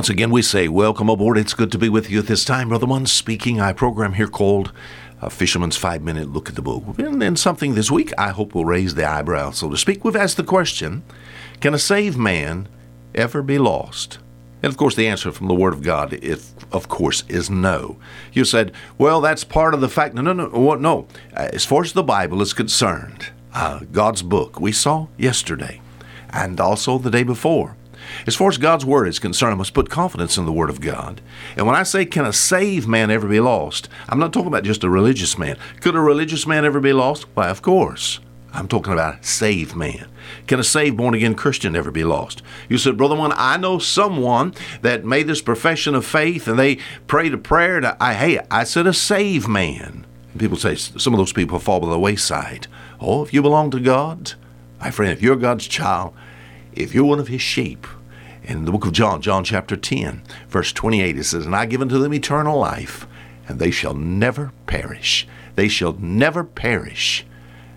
Once again, we say welcome aboard. It's good to be with you at this time. Brother One speaking. I program here called a Fisherman's Five Minute Look at the Book. And then something this week I hope will raise the eyebrow, so to speak. We've asked the question Can a saved man ever be lost? And of course, the answer from the Word of God, if, of course, is no. You said, well, that's part of the fact. No, no, no, no. As far as the Bible is concerned, uh, God's book, we saw yesterday and also the day before as far as God's Word is concerned, I must put confidence in the Word of God. And when I say, can a saved man ever be lost? I'm not talking about just a religious man. Could a religious man ever be lost? Why, of course. I'm talking about a saved man. Can a saved born again Christian ever be lost? You said, Brother One, I know someone that made this profession of faith and they prayed a prayer. And I, hey, I said a saved man. And people say some of those people fall by the wayside. Oh, if you belong to God, my friend, if you're God's child, if you're one of His sheep, in the book of John, John chapter 10, verse 28, it says, And I give unto them eternal life, and they shall never perish. They shall never perish.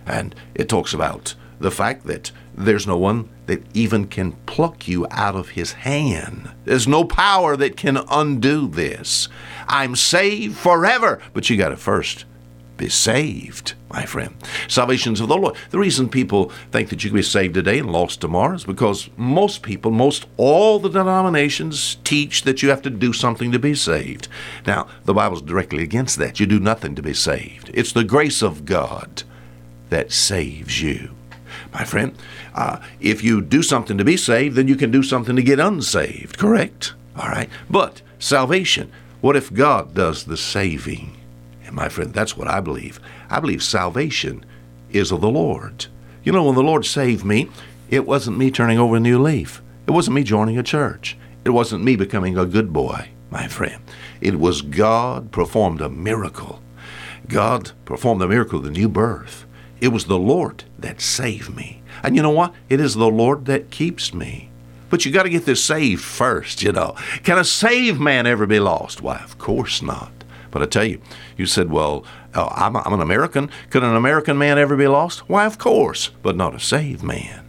And it talks about the fact that there's no one that even can pluck you out of his hand. There's no power that can undo this. I'm saved forever, but you got to first be saved, my friend. Salvation's of the Lord. The reason people think that you can be saved today and lost tomorrow is because most people, most all the denominations teach that you have to do something to be saved. Now, the Bible's directly against that. You do nothing to be saved. It's the grace of God that saves you. My friend, uh, if you do something to be saved, then you can do something to get unsaved, correct? All right. But salvation, what if God does the saving? My friend, that's what I believe. I believe salvation is of the Lord. You know, when the Lord saved me, it wasn't me turning over a new leaf. It wasn't me joining a church. It wasn't me becoming a good boy, my friend. It was God performed a miracle. God performed the miracle of the new birth. It was the Lord that saved me. And you know what? It is the Lord that keeps me. But you got to get this saved first, you know. Can a saved man ever be lost? Why, of course not. But I tell you, you said, well, uh, I'm, I'm an American. Could an American man ever be lost? Why, of course, but not a saved man.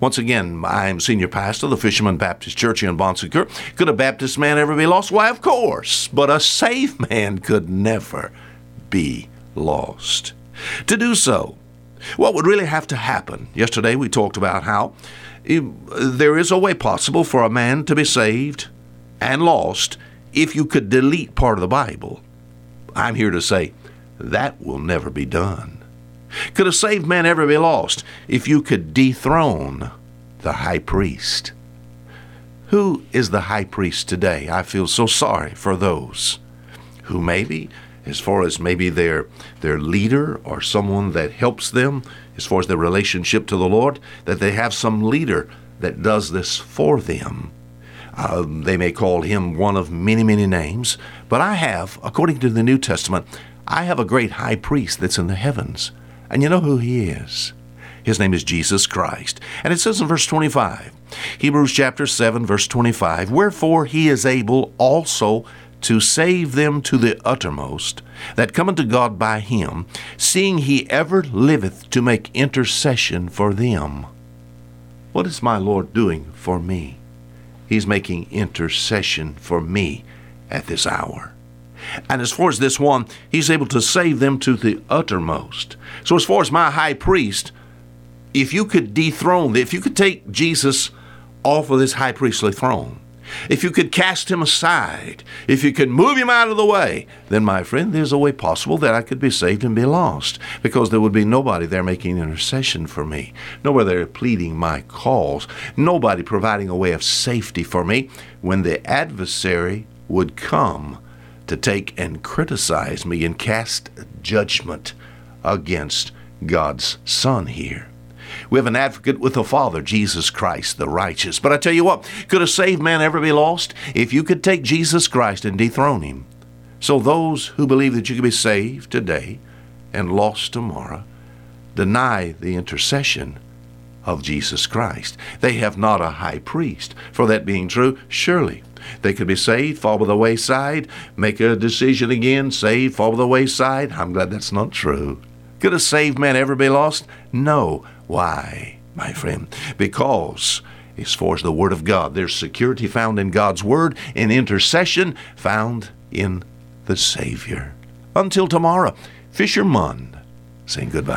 Once again, I'm senior pastor of the Fisherman Baptist Church in Bon Secour. Could a Baptist man ever be lost? Why, of course, but a saved man could never be lost. To do so, what would really have to happen? Yesterday we talked about how there is a way possible for a man to be saved and lost if you could delete part of the Bible, I'm here to say that will never be done. Could a saved man ever be lost if you could dethrone the high priest? Who is the high priest today? I feel so sorry for those who maybe, as far as maybe their their leader or someone that helps them, as far as their relationship to the Lord, that they have some leader that does this for them. Uh, they may call him one of many, many names, but I have, according to the New Testament, I have a great high priest that's in the heavens. And you know who he is? His name is Jesus Christ. And it says in verse 25, Hebrews chapter 7, verse 25, Wherefore he is able also to save them to the uttermost that come unto God by him, seeing he ever liveth to make intercession for them. What is my Lord doing for me? He's making intercession for me at this hour. And as far as this one, he's able to save them to the uttermost. So, as far as my high priest, if you could dethrone, if you could take Jesus off of this high priestly throne, if you could cast him aside, if you could move him out of the way, then, my friend, there's a way possible that I could be saved and be lost because there would be nobody there making intercession for me, nobody there pleading my cause, nobody providing a way of safety for me when the adversary would come to take and criticize me and cast judgment against God's Son here. We have an advocate with the Father, Jesus Christ, the righteous. But I tell you what, could a saved man ever be lost? If you could take Jesus Christ and dethrone him. So those who believe that you can be saved today and lost tomorrow deny the intercession of Jesus Christ. They have not a high priest. For that being true, surely they could be saved, fall by the wayside, make a decision again, saved, fall by the wayside. I'm glad that's not true. Could a saved man ever be lost? No. Why, my friend? Because as far as the Word of God. There's security found in God's Word and intercession found in the Savior. Until tomorrow, Fisherman saying goodbye.